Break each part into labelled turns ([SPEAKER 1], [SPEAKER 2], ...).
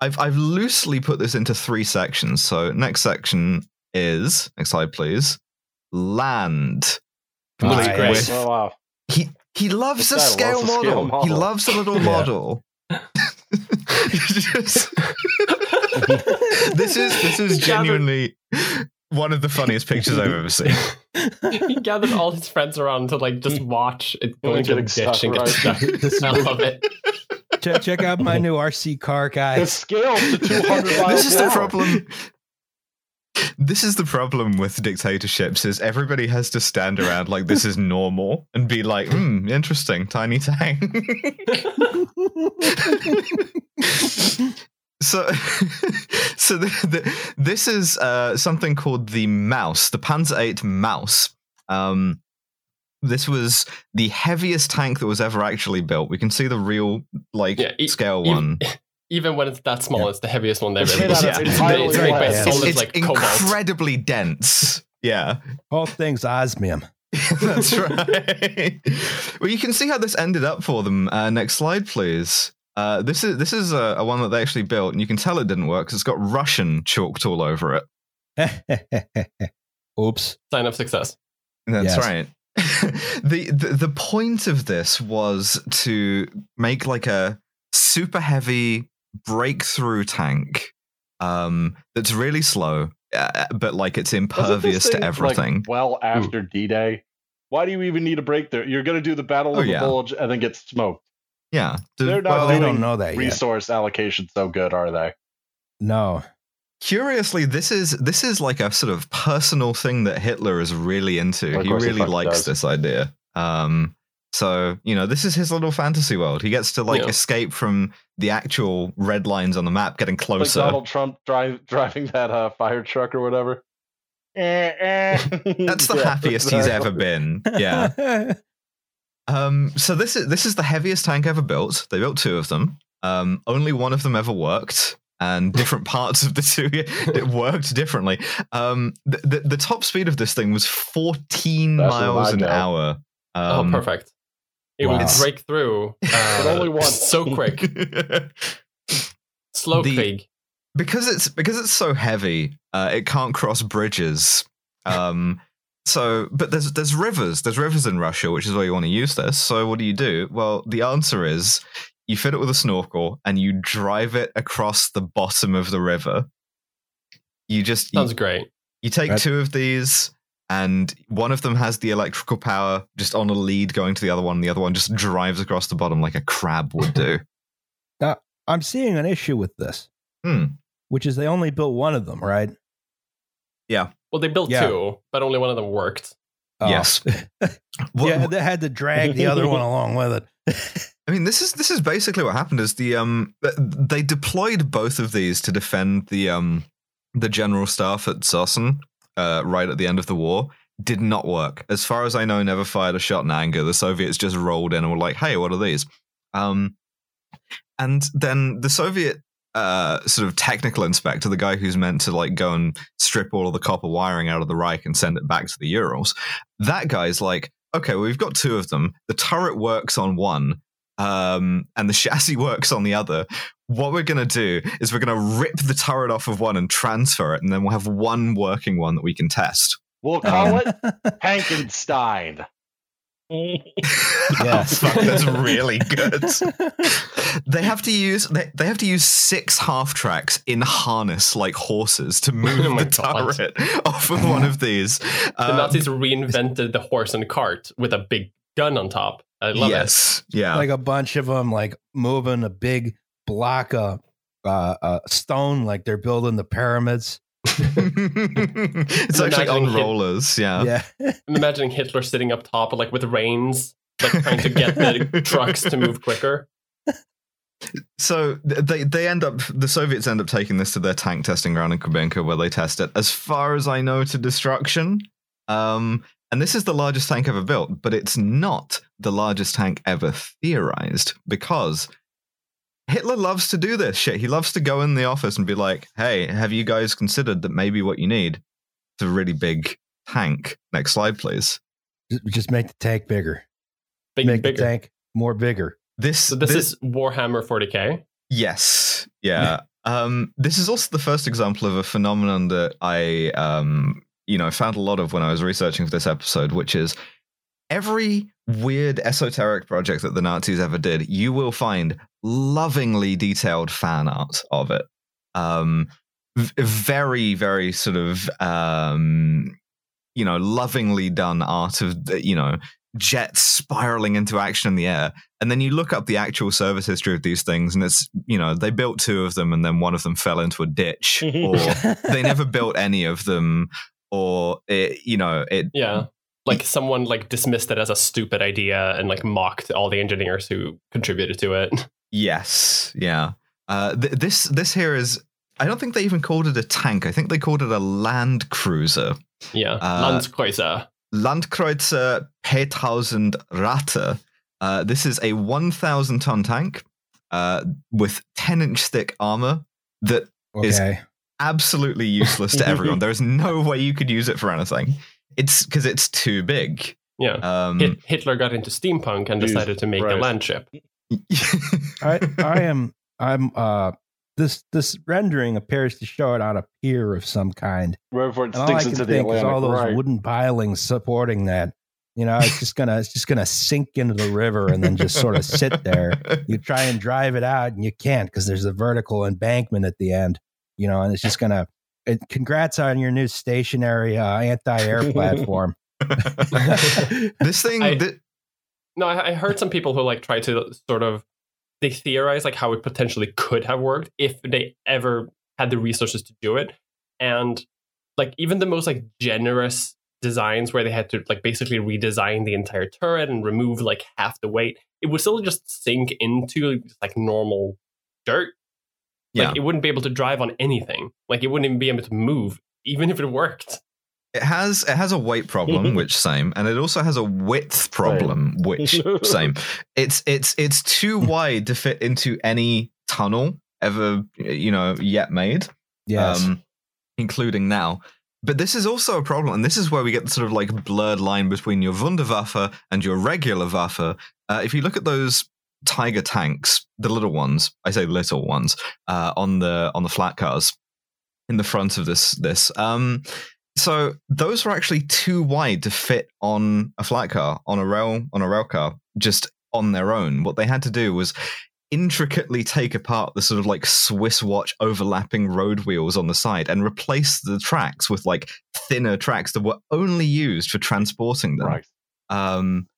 [SPEAKER 1] I've I've loosely put this into three sections. So next section is next slide, please. Land.
[SPEAKER 2] Nice.
[SPEAKER 1] With- with-
[SPEAKER 3] Oh wow.
[SPEAKER 1] he he loves a scale,
[SPEAKER 3] loves a
[SPEAKER 1] model.
[SPEAKER 3] scale
[SPEAKER 1] He loves a little model. Just- this is this is genuinely one of the funniest pictures I've ever seen.
[SPEAKER 4] he gathered all his friends around to like just hmm. watch it go
[SPEAKER 3] Only
[SPEAKER 4] into the ditch and get
[SPEAKER 3] stuck,
[SPEAKER 4] stuck.
[SPEAKER 2] This-
[SPEAKER 4] I love it.
[SPEAKER 2] Check, check out my new RC car,
[SPEAKER 3] It
[SPEAKER 2] guys.
[SPEAKER 3] scales to 200 miles
[SPEAKER 1] this is the problem. This is the problem with dictatorships is everybody has to stand around like this is normal and be like, hmm, interesting, tiny tank. so so the, the, this is uh, something called the mouse, the Panzer 8 mouse. Um, this was the heaviest tank that was ever actually built. We can see the real like
[SPEAKER 4] Yeah, e-
[SPEAKER 1] scale
[SPEAKER 4] e-
[SPEAKER 1] one.
[SPEAKER 4] Even when it's that small,
[SPEAKER 2] Yeah.
[SPEAKER 4] it's the heaviest one they've
[SPEAKER 3] It's
[SPEAKER 4] ever built.
[SPEAKER 1] of
[SPEAKER 4] It's,
[SPEAKER 3] entirely
[SPEAKER 4] it's made by
[SPEAKER 3] glass.
[SPEAKER 4] solid
[SPEAKER 1] it's
[SPEAKER 4] like cobalt.
[SPEAKER 1] incredibly dense. Yeah,
[SPEAKER 2] all thing's osmium.
[SPEAKER 1] that's right. well, you can see how this ended up for them. Uh, next slide, please. Uh, this is this is a, a one that they actually built, and you can tell it didn't work because it's got Russian chalked all over it.
[SPEAKER 2] Oops.
[SPEAKER 4] Sign of success.
[SPEAKER 1] That's
[SPEAKER 2] Yes.
[SPEAKER 1] right. the, the the point of this was to make like a super heavy breakthrough tank um, that's really slow, uh, but like it's
[SPEAKER 3] Wasn't
[SPEAKER 1] impervious to
[SPEAKER 3] thing, like,
[SPEAKER 1] everything.
[SPEAKER 3] well after D-Day. Why do you even need a breakthrough? You're going to do the Battle
[SPEAKER 1] Oh,
[SPEAKER 3] of the
[SPEAKER 1] yeah.
[SPEAKER 3] Bulge and then get smoked.
[SPEAKER 1] yeah, The-
[SPEAKER 3] They're not
[SPEAKER 2] Well, they
[SPEAKER 3] doing
[SPEAKER 2] don't know that yet.
[SPEAKER 3] resource allocation so good, are they?
[SPEAKER 2] No.
[SPEAKER 1] Curiously, this is this is like a sort of personal thing that Hitler is really into. He
[SPEAKER 3] course he
[SPEAKER 1] really likes
[SPEAKER 3] does.
[SPEAKER 1] this idea. Um, so you know, this is his little fantasy world. He gets to like
[SPEAKER 4] Yeah.
[SPEAKER 1] escape from the actual red lines on the map, getting
[SPEAKER 3] Like
[SPEAKER 1] closer.
[SPEAKER 3] Donald Trump drive, driving that uh, fire truck or whatever.
[SPEAKER 1] That's the
[SPEAKER 3] Yeah,
[SPEAKER 1] happiest he's ever been. Yeah. Um, so this is this is the heaviest tank ever built. They built two of them. Um, only one of them ever worked, and different parts of the two it worked differently. Um, the, the the top speed of this thing was 14
[SPEAKER 3] Faster than
[SPEAKER 1] miles an
[SPEAKER 3] go.
[SPEAKER 1] hour.
[SPEAKER 4] oh,
[SPEAKER 1] Um,
[SPEAKER 4] perfect. It
[SPEAKER 2] wow.
[SPEAKER 4] would break through. Uh,
[SPEAKER 3] only once.
[SPEAKER 4] So quick. Slow
[SPEAKER 1] The-
[SPEAKER 4] Krieg.
[SPEAKER 1] because it's because it's so heavy, uh, it can't cross bridges. Um, so, but there's there's rivers. There's rivers in Russia, which is where you want to use this. So, what do you do? Well, the answer is you fit it with a snorkel and you drive it across the bottom of the river. You just you,
[SPEAKER 4] Sounds great.
[SPEAKER 1] you take
[SPEAKER 2] That-
[SPEAKER 1] two of these. And one of them has the electrical power just on a lead going to the other one. The other one just drives across the bottom like a crab would do.
[SPEAKER 2] I'm seeing an issue with this,
[SPEAKER 1] Hmm.
[SPEAKER 2] which is they only built one of them, right? Yeah.
[SPEAKER 4] Well, they built
[SPEAKER 2] Yeah.
[SPEAKER 4] two, but only one of them worked.
[SPEAKER 2] Oh.
[SPEAKER 1] Yes. What-
[SPEAKER 2] yeah, they had to drag the other one along with it.
[SPEAKER 1] I mean, this is this is basically what happened. Is the um they deployed both of these to defend the um the general staff at Zossen uh, right at the end of the war. Did not work. As far as I know, never fired a shot in anger. The Soviets just rolled in and were like, "Hey, what are these?" Um, and then the Soviet uh, sort of technical inspector, the guy who's meant to like go and strip all of the copper wiring out of the Reich and send it back to the Urals, that guy's like, okay, well, we've got two of them. The turret works on one, um, and the chassis works on the other. What we're going to do is we're going to rip the turret off of one and transfer it, and then we'll have one working one that we can test.
[SPEAKER 3] We'll call it Hankenstein.
[SPEAKER 2] Yeah.
[SPEAKER 1] oh, fuck, that's really good. They have to use they, they have to use six half tracks in harness like horses to move
[SPEAKER 4] Oh
[SPEAKER 1] the
[SPEAKER 4] God.
[SPEAKER 1] turret off of one of these.
[SPEAKER 4] The
[SPEAKER 1] Um,
[SPEAKER 4] Nazis reinvented the horse and cart with a big gun on top. I love
[SPEAKER 1] it. yeah.
[SPEAKER 2] like a bunch of them, like moving a big block of uh, uh, stone, like they're building the pyramids.
[SPEAKER 1] it's actually on
[SPEAKER 4] him-
[SPEAKER 1] rollers, yeah.
[SPEAKER 2] Yeah.
[SPEAKER 4] I'm imagining Hitler sitting up top, like with reins, like trying to get the trucks to move quicker.
[SPEAKER 1] So they they end up the Soviets end up taking this to their tank testing ground in Kubinka where they test it, as far as I know, to destruction. Um, and this is the largest tank ever built, but it's not the largest tank ever theorized because Hitler loves to do this shit. He loves to go in the office and be like, "Hey, have you guys considered that maybe what you need is a really big tank?" Next slide, please.
[SPEAKER 2] Just- Just make the tank bigger.
[SPEAKER 4] Big,
[SPEAKER 2] make
[SPEAKER 4] bigger.
[SPEAKER 2] the tank more bigger.
[SPEAKER 1] This
[SPEAKER 4] So this, is Warhammer 40k.
[SPEAKER 1] Yes. Yeah. Um, this is also the first example of a phenomenon that I, um, you know, found a lot of when I was researching for this episode, which is every weird esoteric project that the Nazis ever did, you will find lovingly detailed fan art of it. Um, v- very, very sort of, um, you know, lovingly done art of, you know, jets spiraling into action in the air. And then you look up the actual service history of these things, and it's, you know, they built two of them and then one of them fell into a ditch, or they never built any of them, or it, you know, it
[SPEAKER 4] Yeah. Like someone like dismissed it as a stupid idea and like mocked all the engineers who contributed to it.
[SPEAKER 1] Yes, yeah. Uh, th- this this here is. I don't think they even called it a tank. I think they called it a land cruiser.
[SPEAKER 4] Yeah.
[SPEAKER 1] Uh,
[SPEAKER 4] Landkreuzer.
[SPEAKER 1] Landkreuzer P1000 Ratte. Uh, this is a 1,000 ton tank uh, with 10 inch thick armor that is-
[SPEAKER 2] Okay.
[SPEAKER 1] absolutely useless to everyone. There is no way you could use it for anything. It's because it's too big.
[SPEAKER 4] Yeah.
[SPEAKER 1] Um,
[SPEAKER 4] Hit- Hitler got into steampunk and decided to make a
[SPEAKER 3] Christ.
[SPEAKER 4] land ship.
[SPEAKER 2] I I am I'm uh this this rendering appears to show it on a pier of some kind.
[SPEAKER 3] Right before it
[SPEAKER 2] And all I can
[SPEAKER 3] into the
[SPEAKER 2] think is
[SPEAKER 3] Atlantic.
[SPEAKER 2] all those
[SPEAKER 3] right.
[SPEAKER 2] wooden pilings supporting that. You know, it's just gonna it's just gonna sink into the river and then just sort of sit there. You try and drive it out and you can't because there's a vertical embankment at the end. You know, and it's just gonna. It, congrats on your new stationary uh, anti-air platform.
[SPEAKER 1] this thing,
[SPEAKER 4] I-
[SPEAKER 1] thi-
[SPEAKER 4] No, I, I heard some people who like try to sort of they theorize like how it potentially could have worked if they ever had the resources to do it, and like even the most like generous designs where they had to like basically redesign the entire turret and remove like half the weight, it would still just sink into like normal dirt.
[SPEAKER 1] yeah.
[SPEAKER 4] Like it wouldn't be able to drive on anything. Like it wouldn't even be able to move, even if it worked.
[SPEAKER 1] It has it has a weight problem, which same, and it also has a width problem, which same. It's it's it's too wide to fit into any tunnel ever you know yet made,
[SPEAKER 2] Yes.
[SPEAKER 1] um, including now. But this is also a problem, and this is where we get the sort of like blurred line between your Wunderwaffe and your regular Waffe. Uh, if you look at those Tiger tanks, the little ones, I say little ones, uh, on the on the flat cars in the front of this this. Um, so those were actually too wide to fit on a flat car, on a rail, on a rail car, just on their own. What they had to do was intricately take apart the sort of like Swiss watch overlapping road wheels on the side and replace the tracks with like thinner tracks that were only used for transporting them.
[SPEAKER 3] Right.
[SPEAKER 1] Um,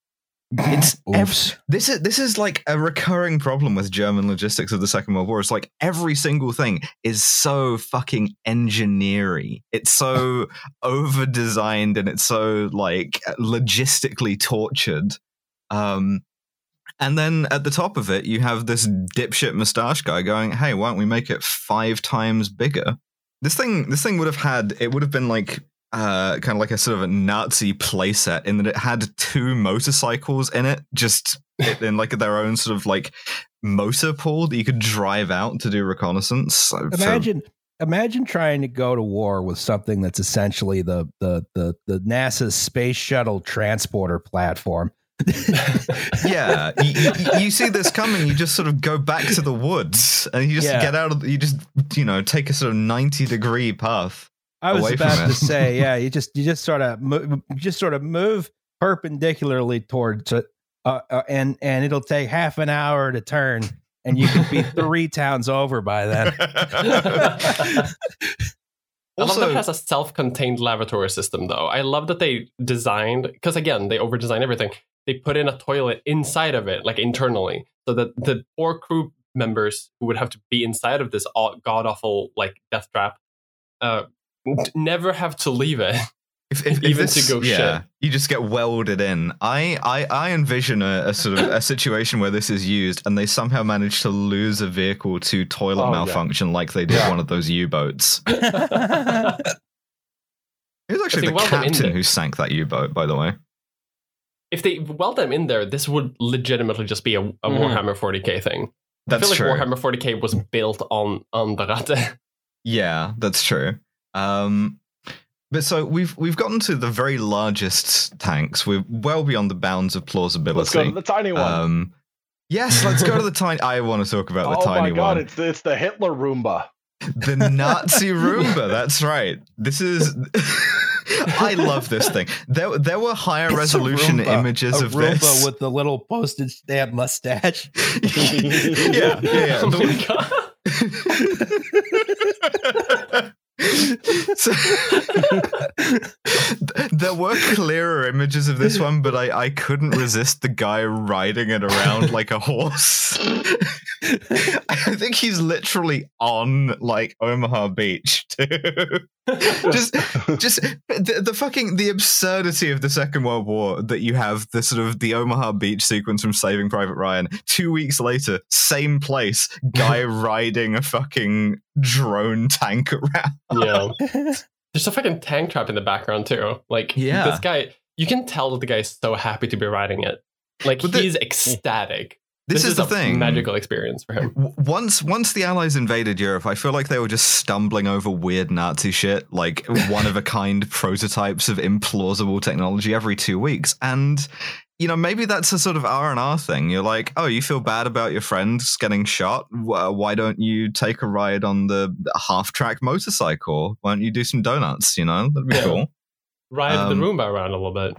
[SPEAKER 1] it's ev- this is this is like a recurring problem with German logistics of the Second World War. It's like every single thing is so fucking engineery. It's so over designed and it's so like logistically tortured. Um, and then at the top of it, you have this dipshit mustache guy going, "Hey, why don't we make it five times bigger?" This thing, this thing would have had it would have been like uh, kind of like a sort of a Nazi playset in that it had two motorcycles in it, just in like their own sort of like motor pool that you could drive out to do reconnaissance. So- so-
[SPEAKER 2] Imagine imagine trying to go to war with something that's essentially the the the, the NASA's space shuttle transporter platform.
[SPEAKER 1] yeah, you, you, you see this coming. You just sort of go back to the woods, and you just
[SPEAKER 2] Yeah.
[SPEAKER 1] get out of. You just you know take a sort of ninety degree path.
[SPEAKER 2] I was about to say, yeah, you just you just sort of move, just sort of move perpendicularly towards it, uh, uh, and and it'll take half an hour to turn, and you could be three towns over by then.
[SPEAKER 4] I love that
[SPEAKER 1] Also-
[SPEAKER 4] it has a self-contained lavatory system, though. I love that they designed because again, they over-design everything. They put in a toilet inside of it, like internally, so that the poor crew members who would have to be inside of this god awful like death trap, uh, n- never have to leave it.
[SPEAKER 1] If, if, if
[SPEAKER 4] Even
[SPEAKER 1] this-
[SPEAKER 4] to go
[SPEAKER 1] yeah,
[SPEAKER 4] shit.
[SPEAKER 1] you just get welded in. I I, I envision a, a sort of a situation where this is used, and they somehow manage to lose a vehicle to toilet
[SPEAKER 3] Oh, yeah.
[SPEAKER 1] malfunction, like they did
[SPEAKER 3] Yeah.
[SPEAKER 1] one of those U-boats.
[SPEAKER 2] yeah,
[SPEAKER 1] It was actually the
[SPEAKER 4] weld them in
[SPEAKER 1] captain who sank that U-boat, by the way.
[SPEAKER 4] if they weld them in there, this would legitimately just be a, a
[SPEAKER 3] Mhm.
[SPEAKER 4] Warhammer 40k thing.
[SPEAKER 1] That's
[SPEAKER 4] I feel
[SPEAKER 1] true.
[SPEAKER 4] like Warhammer 40k was built on on the Ratte.
[SPEAKER 1] Yeah, that's true. Um, but so we've we've gotten to the very largest tanks. We're well beyond the bounds of plausibility.
[SPEAKER 3] Let's go to the tiny one.
[SPEAKER 1] Um, yes, let's go to the tiny. I want to talk about the
[SPEAKER 3] oh
[SPEAKER 1] tiny
[SPEAKER 3] my god,
[SPEAKER 1] one.
[SPEAKER 3] it's it's the Hitler Roomba.
[SPEAKER 1] The Nazi Roomba. That's right. This is. I love this thing. There, there were higher
[SPEAKER 2] It's a
[SPEAKER 1] resolution
[SPEAKER 2] Roomba,
[SPEAKER 1] images
[SPEAKER 2] a
[SPEAKER 1] of
[SPEAKER 2] Roomba
[SPEAKER 1] this.
[SPEAKER 2] with the little postage stamp mustache.
[SPEAKER 1] yeah, yeah, yeah.
[SPEAKER 4] Oh my God.
[SPEAKER 1] so, there were clearer images of this one, but I, I couldn't resist the guy riding it around like a horse. I think he's literally on like Omaha Beach just just the, the fucking the absurdity of the Second World War that you have the sort of the Omaha Beach sequence from Saving Private Ryan. Two weeks later, same place, guy riding a fucking drone tank around.
[SPEAKER 4] Yeah. There's a fucking tank trap in the background too. Like
[SPEAKER 1] Yeah.
[SPEAKER 4] this guy, you can tell that the guy's so happy to be riding it. Like
[SPEAKER 1] the-
[SPEAKER 4] he's ecstatic.
[SPEAKER 1] This, is, the
[SPEAKER 4] a
[SPEAKER 1] thing.
[SPEAKER 4] magical experience for him.
[SPEAKER 1] Once once the Allies invaded Europe, I feel like they were just stumbling over weird Nazi shit, like one of a kind prototypes of implausible technology every two weeks. And you know, maybe that's a sort of R and R thing. You're like, oh, you feel bad about your friends getting shot. Why don't you take a ride on the half track motorcycle? Why don't you do some donuts? You know, that'd be
[SPEAKER 4] Yeah.
[SPEAKER 1] cool.
[SPEAKER 4] Ride
[SPEAKER 1] Um,
[SPEAKER 4] the Roomba around a little bit.